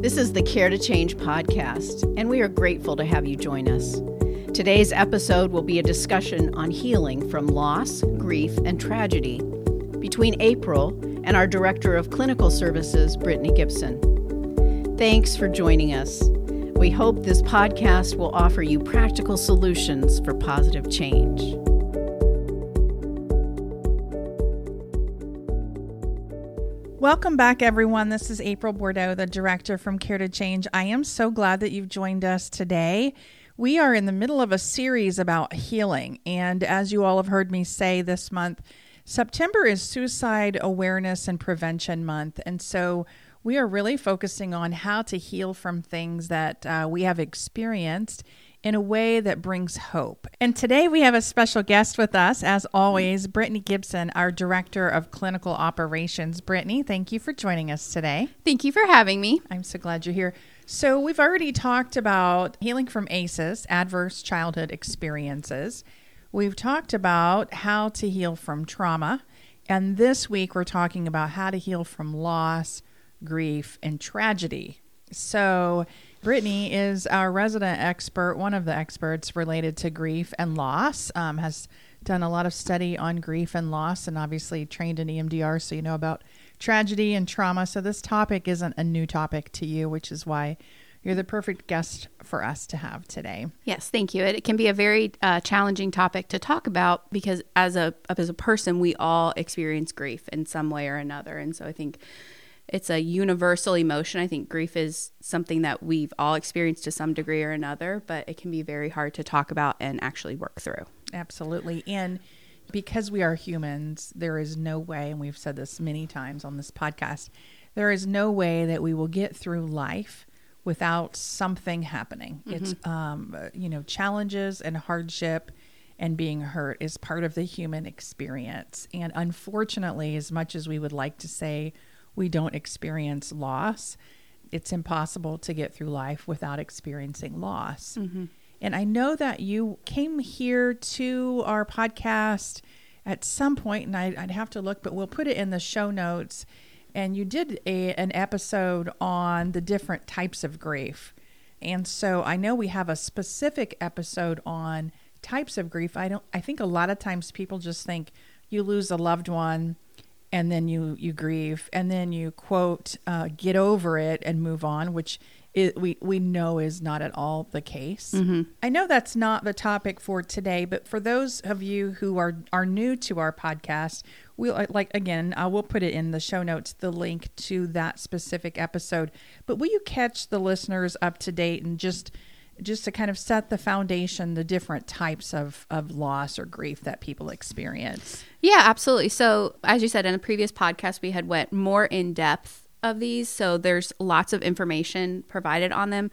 This is the Care to Change podcast, and we are grateful to have you join us. Today's episode will be a discussion on healing from loss, grief, and tragedy between April and our Director of Clinical Services, Brittany Gibson. Thanks for joining us. We hope this podcast will offer you practical solutions for positive change. Welcome back, everyone. This is April Bordeaux, the director from Care to Change. I am so glad that you've joined us today. We are in the middle of a series about healing. And as you all have heard me say this month, September is Suicide Awareness and Prevention Month. And so we are really focusing on how to heal from things that uh, we have experienced in a way that brings hope. And today we have a special guest with us, as always, Brittany Gibson, our Director of Clinical Operations. Brittany, thank you for joining us today. Thank you for having me. I'm so glad you're here. So, we've already talked about healing from ACEs, adverse childhood experiences. We've talked about how to heal from trauma. And this week, we're talking about how to heal from loss, grief, and tragedy. So, Brittany is our resident expert, one of the experts related to grief and loss, um, has done a lot of study on grief and loss, and obviously trained in EMDR, so you know about tragedy and trauma. So, this topic isn't a new topic to you, which is why you're the perfect guest for us to have today. Yes, thank you. It, it can be a very uh, challenging topic to talk about because as a as a person, we all experience grief in some way or another, and so I think it's a universal emotion. I think grief is something that we've all experienced to some degree or another, but it can be very hard to talk about and actually work through. Absolutely. And because we are humans, there is no way, and we've said this many times on this podcast, there is no way that we will get through life without something happening. Mm-hmm. It's, um, you know, challenges and hardship and being hurt is part of the human experience. And unfortunately, as much as we would like to say, we don't experience loss, it's impossible to get through life without experiencing loss. Mm-hmm. And I know that you came here to our podcast at some point, and I, would have to look, but we'll put it in the show notes. And you did a, an episode on the different types of grief. And so I know we have a specific episode on types of grief. I don't I think a lot of times people just think you lose a loved one and then you you grieve and then you quote uh, get over it and move on which is, we we know is not at all the case mm-hmm. i know that's not the topic for today but for those of you who are are new to our podcast we'll uh, like again i will put it in the show notes the link to that specific episode but will you catch the listeners up to date and just just to kind of set the foundation, the different types of, of loss or grief that people experience. Yeah, absolutely. So as you said in a previous podcast, we had went more in depth of these. So there's lots of information provided on them,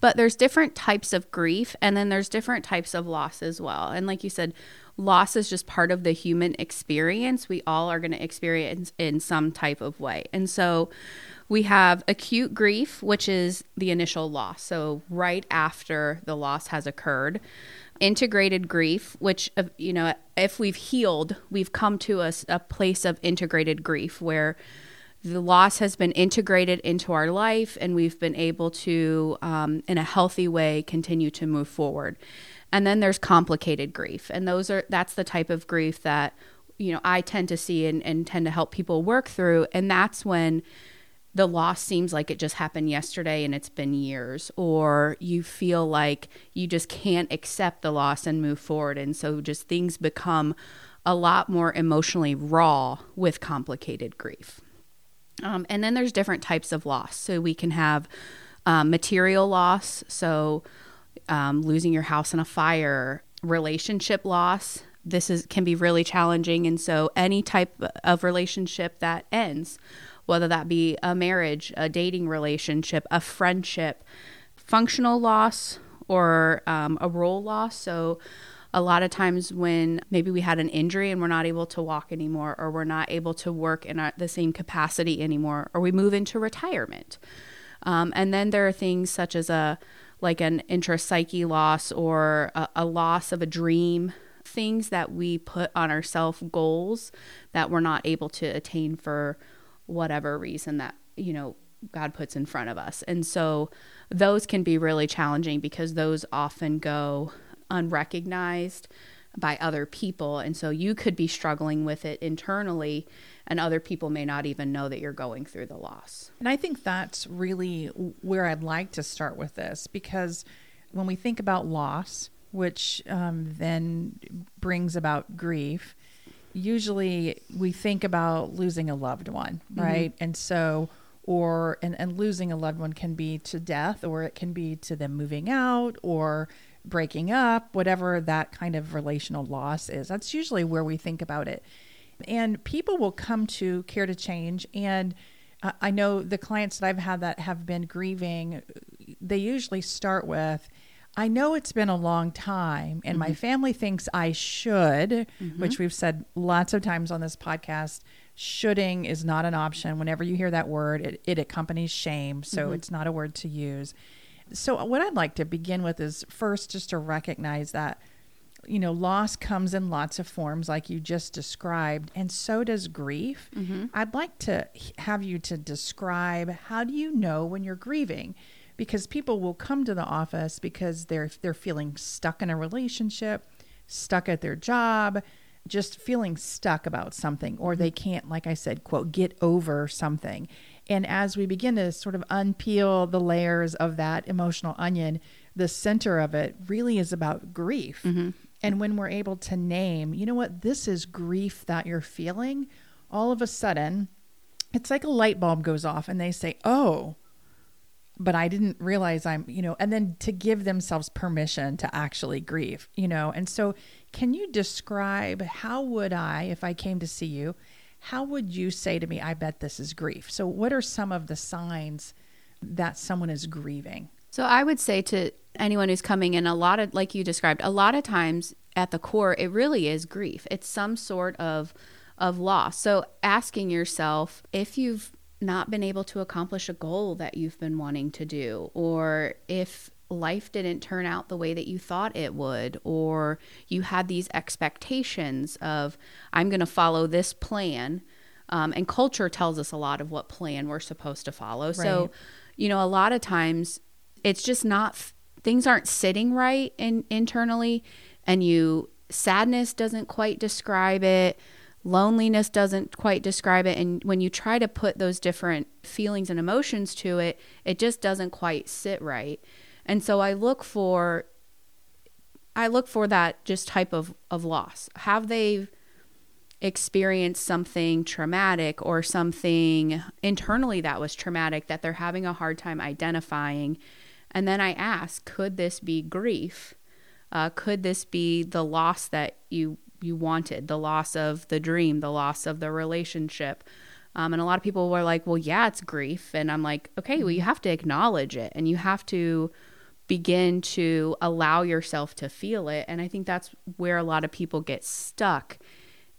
but there's different types of grief and then there's different types of loss as well. And like you said, loss is just part of the human experience. We all are going to experience in some type of way. And so we have acute grief, which is the initial loss. So, right after the loss has occurred. Integrated grief, which, uh, you know, if we've healed, we've come to a, a place of integrated grief where the loss has been integrated into our life and we've been able to, um, in a healthy way, continue to move forward. And then there's complicated grief. And those are, that's the type of grief that, you know, I tend to see and, and tend to help people work through. And that's when, the loss seems like it just happened yesterday and it's been years, or you feel like you just can't accept the loss and move forward. And so just things become a lot more emotionally raw with complicated grief. Um, and then there's different types of loss. So we can have um, material loss, so um, losing your house in a fire, relationship loss. This is can be really challenging, and so any type of relationship that ends whether that be a marriage, a dating relationship, a friendship, functional loss, or um, a role loss. So, a lot of times when maybe we had an injury and we're not able to walk anymore, or we're not able to work in our, the same capacity anymore, or we move into retirement. Um, and then there are things such as a like an intrapsychic loss or a, a loss of a dream, things that we put on ourself goals that we're not able to attain for whatever reason that you know God puts in front of us. And so those can be really challenging because those often go unrecognized by other people. And so you could be struggling with it internally, and other people may not even know that you're going through the loss. And I think that's really where I'd like to start with this because when we think about loss, which um, then brings about grief, usually we think about losing a loved one, mm-hmm. right? Mm-hmm. And so, or, and, and losing a loved one can be to death, or it can be to them moving out, or breaking up, whatever that kind of relational loss is. That's usually where we think about it. And people will come to Care to Change. And uh, I know the clients that I've had that have been grieving, they usually start with, I know it's been a long time, and mm-hmm. my family thinks I should, mm-hmm. which we've said lots of times on this podcast. Shoulding is not an option. Whenever you hear that word, it, it accompanies shame. So mm-hmm. it's not a word to use. So, what I'd like to begin with is first just to recognize that, you know, loss comes in lots of forms, like you just described, and so does grief. Mm-hmm. I'd like to have you to describe how do you know when you're grieving? Because people will come to the office because they're they're feeling stuck in a relationship, stuck at their job, just feeling stuck about something, or they mm-hmm. can't, like I said, quote, get over something. And as we begin to sort of unpeel the layers of that emotional onion, the center of it really is about grief. Mm-hmm. And when we're able to name, you know what, this is grief that you're feeling, all of a sudden, it's like a light bulb goes off and they say, oh, but I didn't realize I'm, you know, and then to give themselves permission to actually grieve, you know. And so, can you describe how would I, if I came to see you, how would you say to me, I bet this is grief? So, what are some of the signs that someone is grieving? So, I would say to anyone who's coming in, a lot of, like you described, a lot of times at the core, it really is grief. It's some sort of of loss. So, asking yourself if you've not been able to accomplish a goal that you've been wanting to do, or if life didn't turn out the way that you thought it would, or you had these expectations of, I'm going to follow this plan. Um, and culture tells us a lot of what plan we're supposed to follow. Right. So, you know, a lot of times it's just not, things aren't sitting right in, internally, and you, sadness doesn't quite describe it. Loneliness doesn't quite describe it. And when you try to put those different feelings and emotions to it, it just doesn't quite sit right. And so I look for I look for that just type of, of loss. Have they experienced something traumatic or something internally that was traumatic that they're having a hard time identifying? And then I ask, could this be grief? Uh, could this be the loss that you you wanted, the loss of the dream, the loss of the relationship? Um, and a lot of people were like, well, yeah, it's grief. And I'm like, okay, well, you have to acknowledge it and you have to begin to allow yourself to feel it. And i think that's where a lot of people get stuck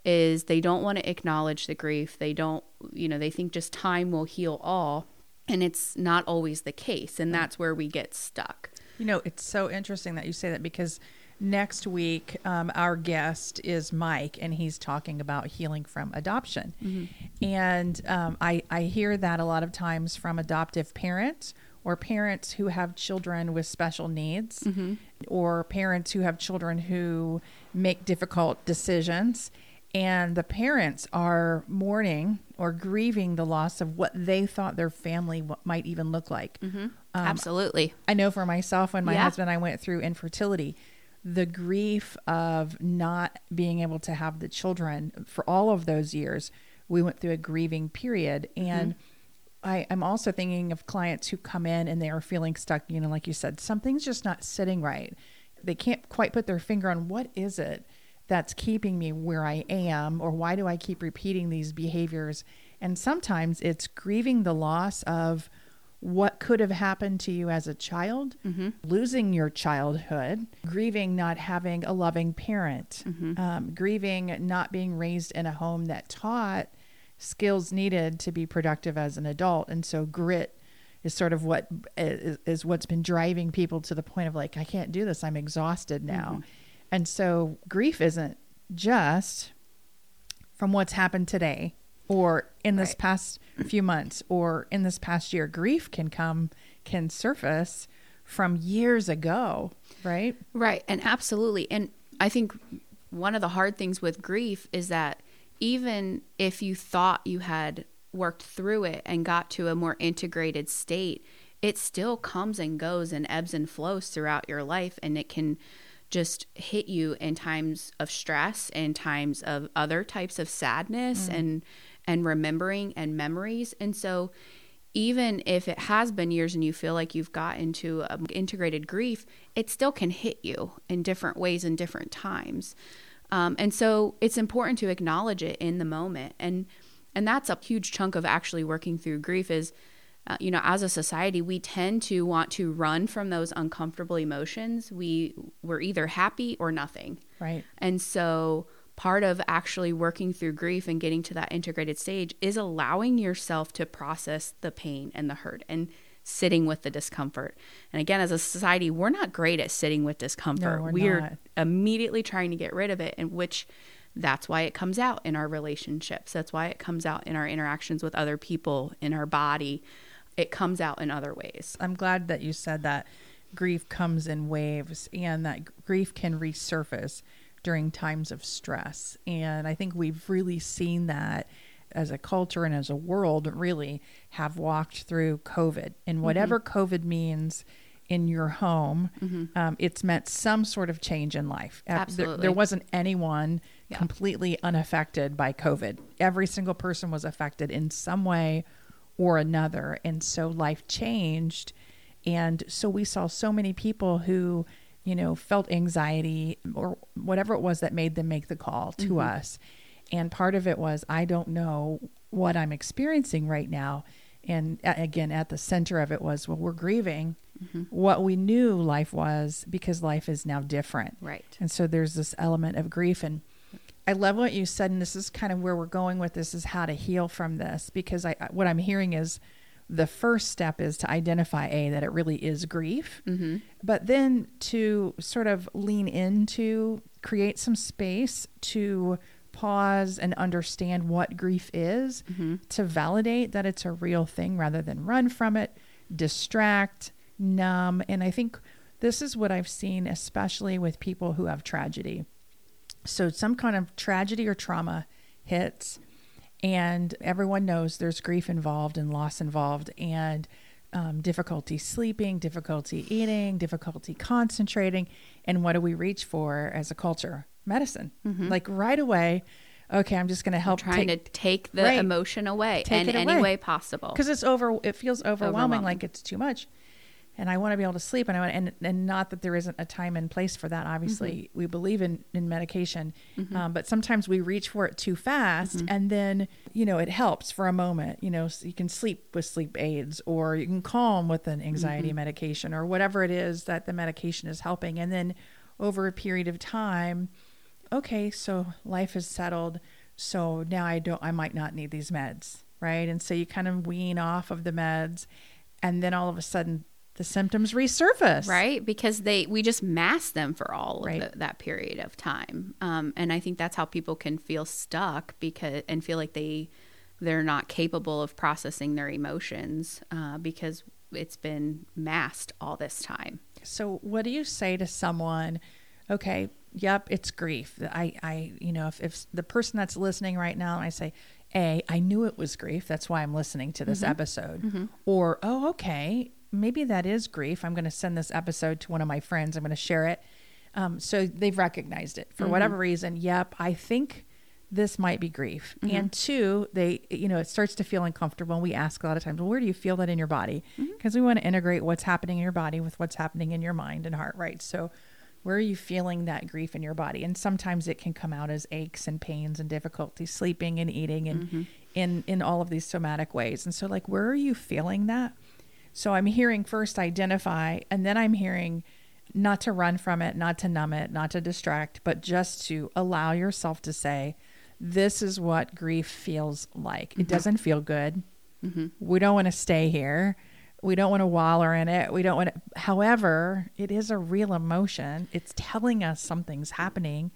is they don't want to acknowledge the grief. They don't you know they think just time will heal all. And it's not always the case. And that's where we get stuck. You know it's so interesting that you say that because next week um, our guest is mike and he's talking about healing from adoption mm-hmm. and um, I, I hear that a lot of times from adoptive parents or parents who have children with special needs mm-hmm. or parents who have children who make difficult decisions and the parents are mourning or grieving the loss of what they thought their family might even look like. Mm-hmm. Um, Absolutely. I know for myself, when my yeah. husband and I went through infertility, the grief of not being able to have the children for all of those years, we went through a grieving period. And mm-hmm I, am also thinking of clients who come in and they are feeling stuck, you know, like you said, something's just not sitting right. They can't quite put their finger on what is it that's keeping me where I am, or why do I keep repeating these behaviors? And sometimes it's grieving the loss of what could have happened to you as a child, mm-hmm. losing your childhood, grieving not having a loving parent, mm-hmm. um, grieving not being raised in a home that taught skills needed to be productive as an adult. And so grit is sort of what is, is what's been driving people to the point of like, I can't do this. I'm exhausted now. Mm-hmm. And so grief isn't just from what's happened today or in this Right. past few months or in this past year grief can come can surface from years ago right Right. And absolutely. And I think one of the hard things with grief is that even if you thought you had worked through it and got to a more integrated state, it still comes and goes and ebbs and flows throughout your life. And it can just hit you in times of stress and times of other types of sadness mm. and and remembering and memories and so even if it has been years and you feel like you've got into integrated grief, it still can hit you in different ways and different times. Um, and so it's important to acknowledge it in the moment. And and that's a huge chunk of actually working through grief is uh, you know as a society we tend to want to run from those uncomfortable emotions we we're either happy or nothing right and so part of actually working through grief and getting to that integrated stage is allowing yourself to process the pain and the hurt and sitting with the discomfort. And again, as a society, we're not great at sitting with discomfort. No, we're we're not. immediately trying to get rid of it, and which that's why it comes out in our relationships. That's why it comes out in our interactions with other people, in our body. It comes out in other ways. i'm glad that you said that grief comes in waves and that grief can resurface during times of stress. And i think we've really seen that as a culture and as a world really have walked through covid. And whatever covid means in your home um, it's meant some sort of change in life. Uh, there- Absolutely. there wasn't anyone Yeah. completely unaffected by covid. Every single person was affected in some way or another. And so life changed. And so we saw so many people who you know felt anxiety or whatever it was that made them make the call to mm-hmm. us. And part of it was i don't know what i'm experiencing right now. And again at the center of it was well we're grieving. Mm-hmm. What we knew life was because life is now different. Right. and so there's this element of grief. And I love what you said, and this is kind of where we're going with this: is how to heal from this. Because I, what I'm hearing is, the first step is to identify a that it really is grief, Mm-hmm. but then to sort of lean into, create some space to pause and understand what grief is, Mm-hmm. to validate that it's a real thing rather than run from it, distract, numb, and I think this is what I've seen, especially with people who have tragedy so some kind of tragedy or trauma hits and everyone knows there's grief involved and loss involved and um, difficulty sleeping difficulty eating difficulty concentrating and what do we reach for as a culture medicine like right away okay i'm just going to help Trying to take the Right. emotion away Take in it any away. way possible. because it's over it feels overwhelming, Overwhelming. like it's too much and i want to be able to sleep and i want and, and not that there isn't a time and place for that obviously Mm-hmm. we believe in in medication um, but sometimes we reach for it too fast Mm-hmm. and then you know it helps for a moment you know so you can sleep with sleep aids or you can calm with an anxiety Mm-hmm. medication or whatever it is that the medication is helping and then over a period of time okay, so life is settled. So now I don't, I might not need these meds, right? And so you kind of wean off of the meds, and then all of a sudden the symptoms resurface. right because they we just mask them for all Right. of the, that period of time um, and i think that's how people can feel stuck because and feel like they they're not capable of processing their emotions uh, because it's been masked all this time So what do you say to someone? Okay, yep, it's grief. I, I, you know, if, if the person that's listening right now, and I say, A, I knew it was grief. That's why I'm listening to this episode. Or, oh, okay, maybe that is grief. I'm going to send this episode to one of my friends. I'm going to share it. Um, so they've recognized it for whatever mm-hmm. reason. Yep, I think this might be grief. Mm-hmm. And two, they, you know, it starts to feel uncomfortable. And we ask a lot of times, well, where do you feel that in your body? Mm-hmm. Because we want to integrate what's happening in your body with what's happening in your mind and heart, right? So, where are you feeling that grief in your body? And sometimes it can come out as aches and pains and difficulty sleeping and eating and in in all of these somatic ways. And so, like, where are you feeling that? So I'm hearing first identify, and then I'm hearing not to run from it, not to numb it, not to distract, but just to allow yourself to say, this is what grief feels like. It mm-hmm. doesn't feel good. Mm-hmm. We don't want to stay here. We don't want to waller in it. We don't want to. However, it is a real emotion. It's telling us something's happening.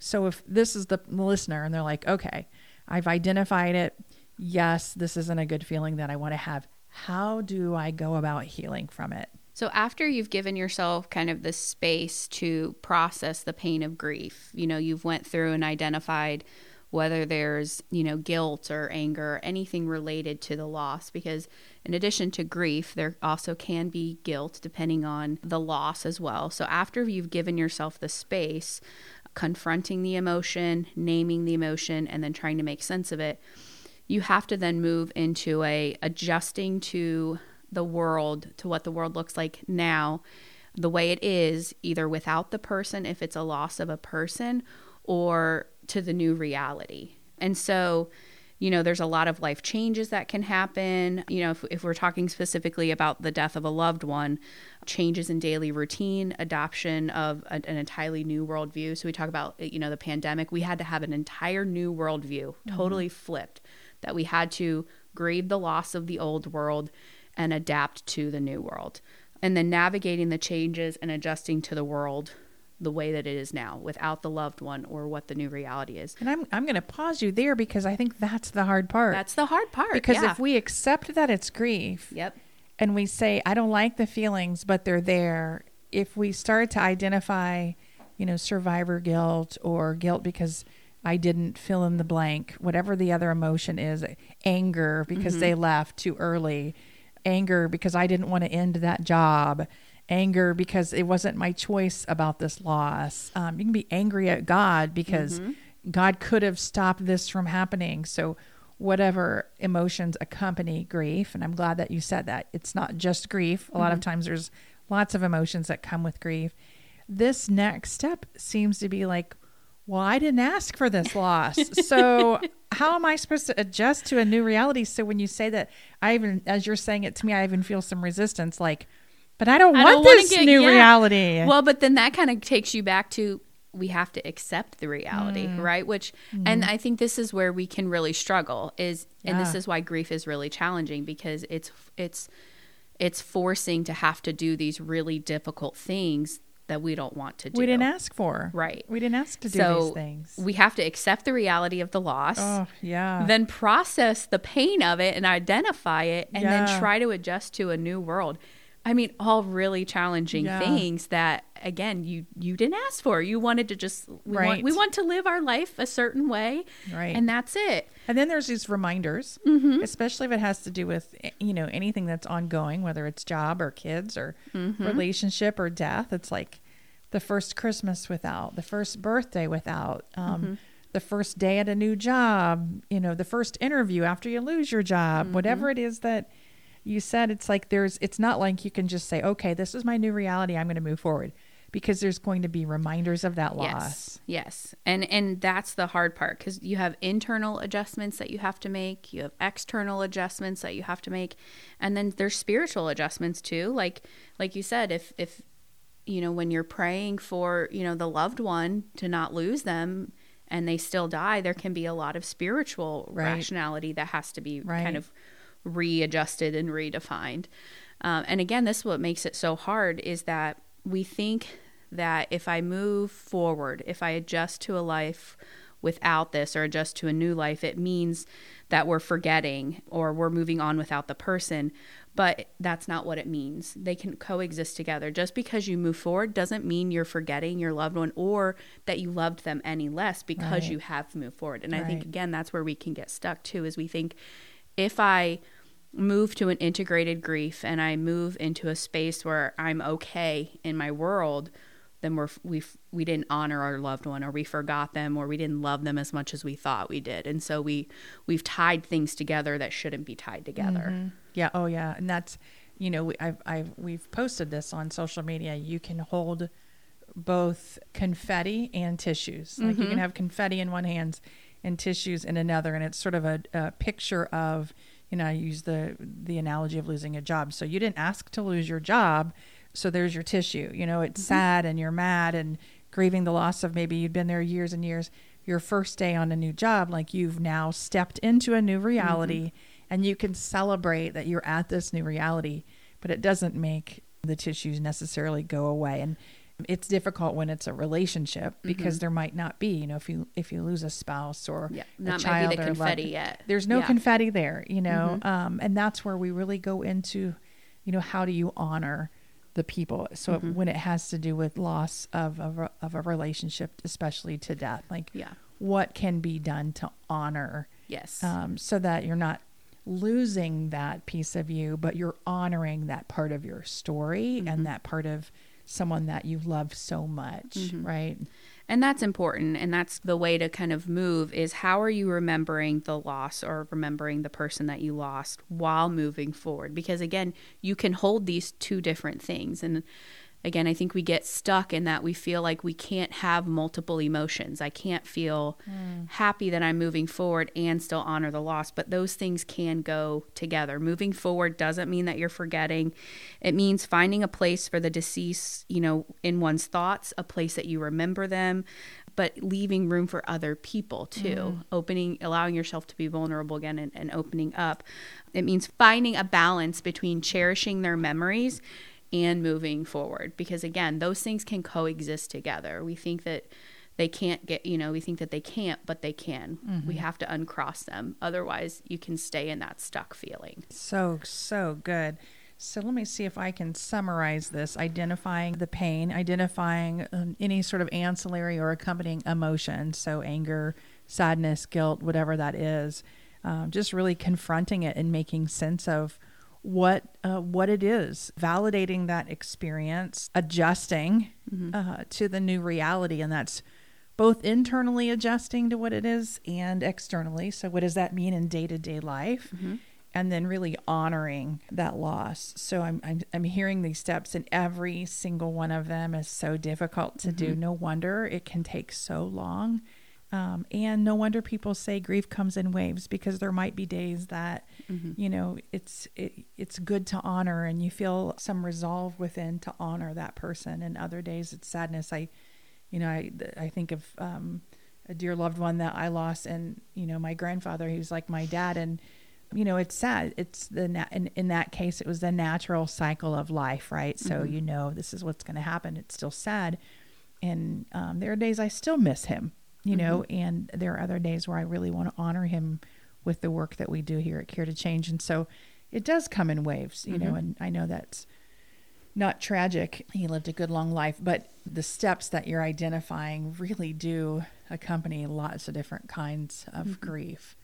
So if this is the listener and they're like, okay, I've identified it, yes, this isn't a good feeling that I want to have. How do I go about healing from it? So after you've given yourself kind of the space to process the pain of grief, you know, you've went through and identified whether there's, you know, guilt or anger, or anything related to the loss because in addition to grief, there also can be guilt depending on the loss as well. So after you've given yourself the space, confronting the emotion, naming the emotion and then trying to make sense of it, you have to then move into a adjusting to the world to what the world looks like now the way it is either without the person if it's a loss of a person or to the new reality. And so you know there's a lot of life changes that can happen. You know if, if we're talking specifically about the death of a loved one changes in daily routine adoption of a, an entirely new worldview. So we talk about you know the pandemic. We had to have an entire new worldview mm-hmm. totally flipped that we had to grieve the loss of the old world and adapt to the new world. And then navigating the changes and adjusting to the world the way that it is now without the loved one or what the new reality is. And I'm I'm going to pause you there because I think that's the hard part. That's the hard part. Because yeah. if we accept that it's grief. Yep. And we say I don't like the feelings but they're there, if we start to identify, you know, survivor guilt or guilt because I didn't fill in the blank, whatever the other emotion is, anger because mm-hmm. they left too early, anger because I didn't want to end that job, anger because it wasn't my choice about this loss. Um, you can be angry at God because mm-hmm. God could have stopped this from happening. So, whatever emotions accompany grief, and I'm glad that you said that. It's not just grief. A mm-hmm. lot of mm-hmm. times there's lots of emotions that come with grief. This next step seems to be like, well, I didn't ask for this loss. So how am I supposed to adjust to a new reality? So when you say that, I even, as you're saying it to me, I even feel some resistance like, but I don't I want don't this get, new yeah. reality. Well, but then that kind of takes you back to we have to accept the reality, mm. right? Which, mm. and I think this is where we can really struggle is, yeah. and this is why grief is really challenging because it's, it's, it's forcing to have to do these really difficult things that we don't want to do. We didn't ask for. Right. We didn't ask to do so these things. We have to accept the reality of the loss. Oh, yeah. Then process the pain of it and identify it and yeah. then try to adjust to a new world. I mean, all really challenging yeah. things that again you you didn't ask for. You wanted to just we right. want we want to live our life a certain way, right? And that's it. And then there's these reminders, mm-hmm. especially if it has to do with you know anything that's ongoing, whether it's job or kids or mm-hmm. relationship or death. It's like the first Christmas without, the first birthday without. Um, mm-hmm the first day at a new job, you know, the first interview after you lose your job, mm-hmm. whatever it is that you said it's like there's it's not like you can just say okay this is my new reality i'm going to move forward because there's going to be reminders of that loss yes yes and and that's the hard part because you have internal adjustments that you have to make you have external adjustments that you have to make and then there's spiritual adjustments too like like you said if if you know when you're praying for you know the loved one to not lose them and they still die there can be a lot of spiritual right. rationality that has to be right. kind of readjusted and redefined. Um, and again, this is what makes it so hard is that we think that if I move forward, if I adjust to a life without this or adjust to a new life, it means that we're forgetting or we're moving on without the person. But that's not what it means. They can coexist together. Just because you move forward doesn't mean you're forgetting your loved one or that you loved them any less because right. you have moved forward. And right. I think, again, that's where we can get stuck too, is we think if I move to an integrated grief and I move into a space where I'm okay in my world, then we're we we didn't honor our loved one or we forgot them or we didn't love them as much as we thought we did. And so we we've tied things together that shouldn't be tied together. Mm-hmm. Yeah, oh yeah, and that's you know, I've I've we've posted this on social media. You can hold both confetti and tissues. Like mm-hmm. you can have confetti in one hand and tissues in another, and it's sort of a, a picture of, you know, I use the the analogy of losing a job. So you didn't ask to lose your job, so there's your tissue. You know, it's mm-hmm. sad and you're mad and grieving the loss of maybe you'd been there years and years. Your first day on a new job, like you've now stepped into a new reality, mm-hmm. and you can celebrate that you're at this new reality, but it doesn't make the tissues necessarily go away. And It's difficult when it's a relationship because there might not be, you know, if you if you lose a spouse or Mm-hmm. Yeah, a not child the or a loved- confetti yet. There's no Yeah. Mm-hmm. confetti there, you know, um, and that's where we really go into, you know, how do you honor the people? So Mm-hmm. when it has to do with loss of of a, of a relationship, especially to death, like Yeah. what can be done to honor Yes. um, so that you're not losing that piece of you, but you're honoring that part of your story Mm-hmm. and that part of someone that you love so much, Mm-hmm. right? And that's important. And that's the way to kind of move is how are you remembering the loss or remembering the person that you lost while moving forward? Because again, you can hold these two different things. And again, I think we get stuck in that we feel like we can't have multiple emotions. I can't feel hmm. happy that I'm moving forward and still honor the loss. But those things can go together. Moving forward doesn't mean that you're forgetting. It means finding a place for the deceased, you know, in one's thoughts, a place that you remember them, but leaving room for other people too. Hmm. Opening, allowing yourself to be vulnerable again and, and opening up. It means finding a balance between cherishing their memories and moving forward because again those things can coexist together we think that they can't get you know we think that they can't but they can we have to uncross them otherwise you can stay in that stuck feeling So, so good. So, let me see if I can summarize this identifying the pain, identifying um, any sort of ancillary or accompanying emotion. So, anger, sadness, guilt, whatever that is. Um, just really confronting it and making sense of what uh, what it is, validating that experience, adjusting uh, to the new reality, and that's both internally adjusting to what it is and externally. So, what does that mean in day to day life? And then really honoring that loss. So I'm, I'm I'm hearing these steps, and every single one of them is so difficult to do. No wonder it can take so long, um, and no wonder people say grief comes in waves because there might be days that you know it's it, it's good to honor, and you feel some resolve within to honor that person, and other days it's sadness. I you know, I I think of um, a dear loved one that I lost, and you know, my grandfather. He was like my dad, and you know, it's sad. It's the na- in in that case, it was the natural cycle of life, right? So you know, this is what's going to happen. It's still sad, and um, there are days I still miss him, you know, mm-hmm. and there are other days where I really want to honor him with the work that we do here at Care to Change, and so it does come in waves, you know, mm-hmm. and I know that's not tragic. He lived a good long life, but the steps that you're identifying really do accompany lots of different kinds of mm-hmm. grief.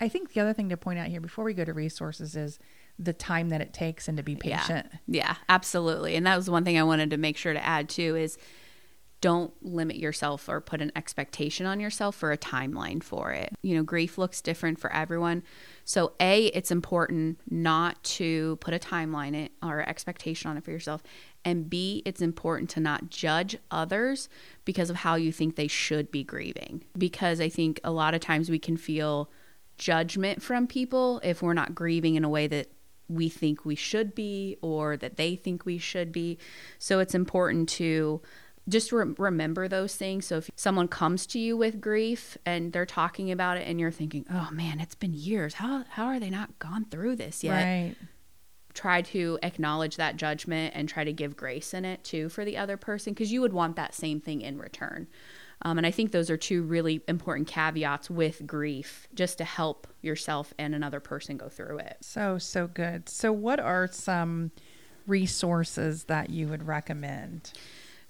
I think the other thing to point out here before we go to resources is the time that it takes and to be patient. yeah yeah absolutely and that was one thing i wanted to make sure to add too is don't limit yourself or put an expectation on yourself for a timeline for it. You know, grief looks different for everyone. So, A, it's important not to put a timeline it or expectation on it for yourself. And B, it's important to not judge others because of how you think they should be grieving. Because I think a lot of times we can feel judgment from people if we're not grieving in a way that we think we should be or that they think we should be. So it's important to just re- remember those things. So if someone comes to you with grief and they're talking about it and you're thinking, "Oh man, it's been years. How how are they not gone through this yet?" Right. Try to acknowledge that judgment and try to give grace in it too for the other person because you would want that same thing in return. Um, and I think those are two really important caveats with grief, just to help yourself and another person go through it. So, so good. So, what are some resources that you would recommend?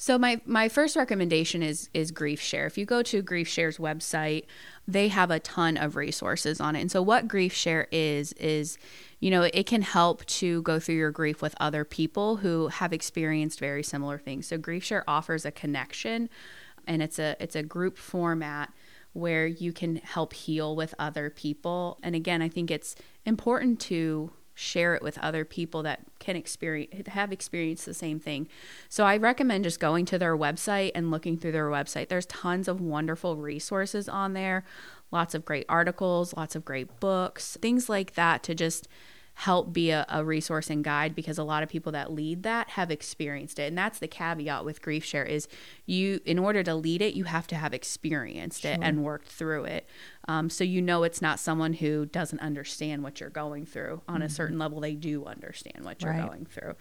So my my first recommendation is is Grief Share. If you go to Grief Share's website, they have a ton of resources on it. And so what Grief Share is is you know, it can help to go through your grief with other people who have experienced very similar things. So Grief Share offers a connection and it's a it's a group format where you can help heal with other people. And again, I think it's important to share it with other people that can experience have experienced the same thing. So I recommend just going to their website and looking through their website. There's tons of wonderful resources on there, lots of great articles, lots of great books, things like that to just help be a, a resource and guide because a lot of people that lead that have experienced it and that's the caveat with grief share is you in order to lead it you have to have experienced it and worked through it Um, so you know it's not someone who doesn't understand what you're going through. On Mm-hmm. a certain level, they do understand what you're Right. going through.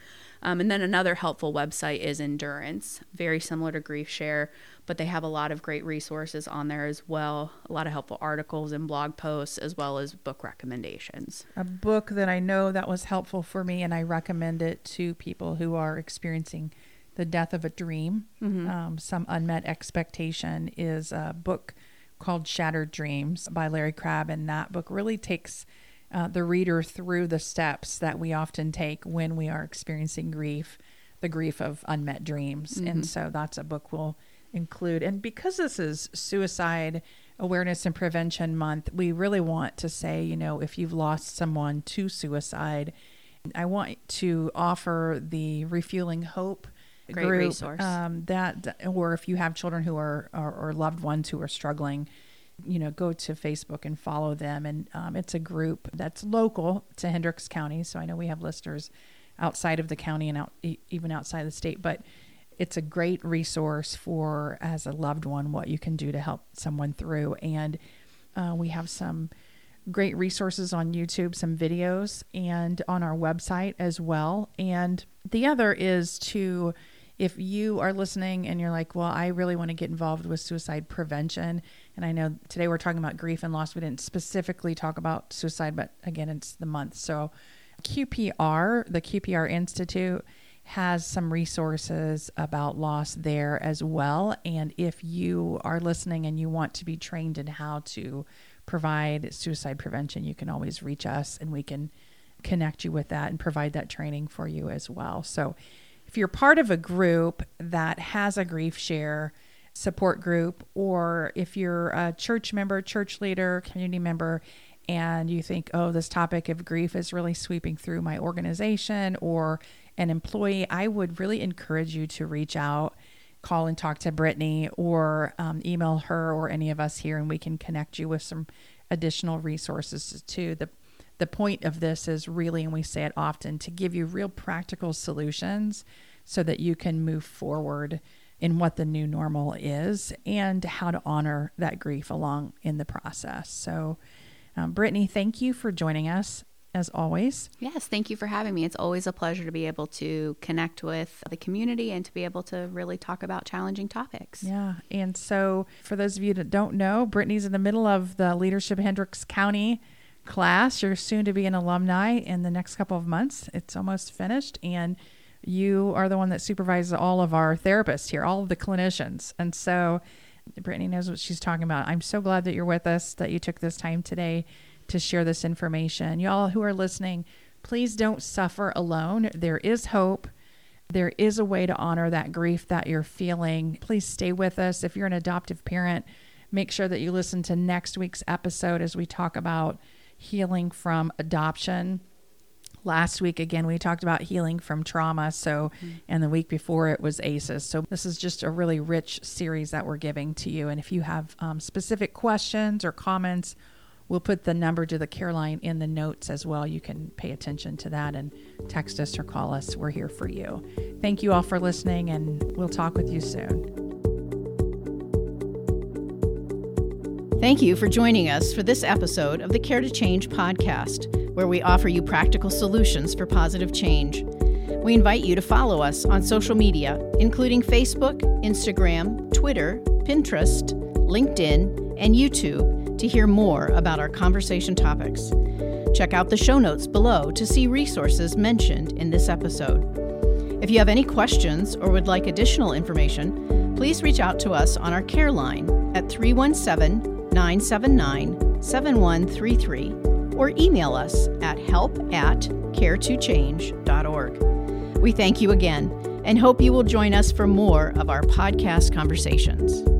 Um, and then another helpful website is Endurance, very similar to Grief Share, but they have a lot of great resources on there as well. A lot of helpful articles and blog posts, as well as book recommendations. a book that I know that was helpful for me, and I recommend it to people who are experiencing the death of a dream, um, some unmet expectation, is a book called Shattered Dreams by Larry Crabb. And that book really takes uh, the reader through the steps that we often take when we are experiencing grief, the grief of unmet dreams. And so that's a book we'll include. And because this is suicide awareness and prevention month, we really want to say, you know, if you've lost someone to suicide, I want to offer the Refueling Hope Great group resource. um, that, or if you have children who are or, or loved ones who are struggling, you know, go to Facebook and follow them. And um, it's a group that's local to Hendricks County. So I know we have listeners outside of the county and out even outside the state, but it's a great resource for as a loved one what you can do to help someone through. And uh, we have some great resources on YouTube, some videos, and on our website as well. And the other is to, if you are listening and you're like, well, I really want to get involved with suicide prevention. And I know today we're talking about grief and loss. We didn't specifically talk about suicide, but again, it's the month. So QPR, the QPR Institute, has some resources about loss there as well. And if you are listening and you want to be trained in how to provide suicide prevention, you can always reach us and we can connect you with that and provide that training for you as well. So if you're part of a group that has a grief share support group, or if you're a church member, church leader, community member, and you think, oh, this topic of grief is really sweeping through my organization or an employee, I would really encourage you to reach out, call and talk to Brittany, or um, email her or any of us here, and we can connect you with some additional resources too. The the point of this is really, and we say it often, to give you real practical solutions so that you can move forward in what the new normal is and how to honor that grief along in the process. So, um, Brittany, thank you for joining us as always. Yes, thank you for having me. It's always a pleasure to be able to connect with the community and to be able to really talk about challenging topics. Yeah. And so, for those of you that don't know, Brittany's in the middle of the Leadership Hendricks County class. You're soon to be an alumni in the next couple of months. It's almost finished. And you are the one that supervises all of our therapists here, all of the clinicians. And so, Brittany knows what she's talking about. I'm so glad that you're with us, that you took this time today to share this information. Y'all who are listening, please don't suffer alone. There is hope. There is a way to honor that grief that you're feeling. Please stay with us. If you're an adoptive parent, make sure that you listen to next week's episode as we talk about healing from adoption. Last week, again, we talked about healing from trauma. So, and the week before it was ACEs. So, this is just a really rich series that we're giving to you. And if you have um, specific questions or comments, we'll put the number to the care line in the notes as well. You can pay attention to that and text us or call us. We're here for you. Thank you all for listening, and we'll talk with you soon. Thank you for joining us for this episode of the Care to Change podcast, where we offer you practical solutions for positive change. We invite you to follow us on social media, including Facebook, Instagram, Twitter, Pinterest, LinkedIn, and YouTube, to hear more about our conversation topics. Check out the show notes below to see resources mentioned in this episode. If you have any questions or would like additional information, please reach out to us on our care line at 317 979 7133 or email us at help at care2change.org. We thank you again and hope you will join us for more of our podcast conversations.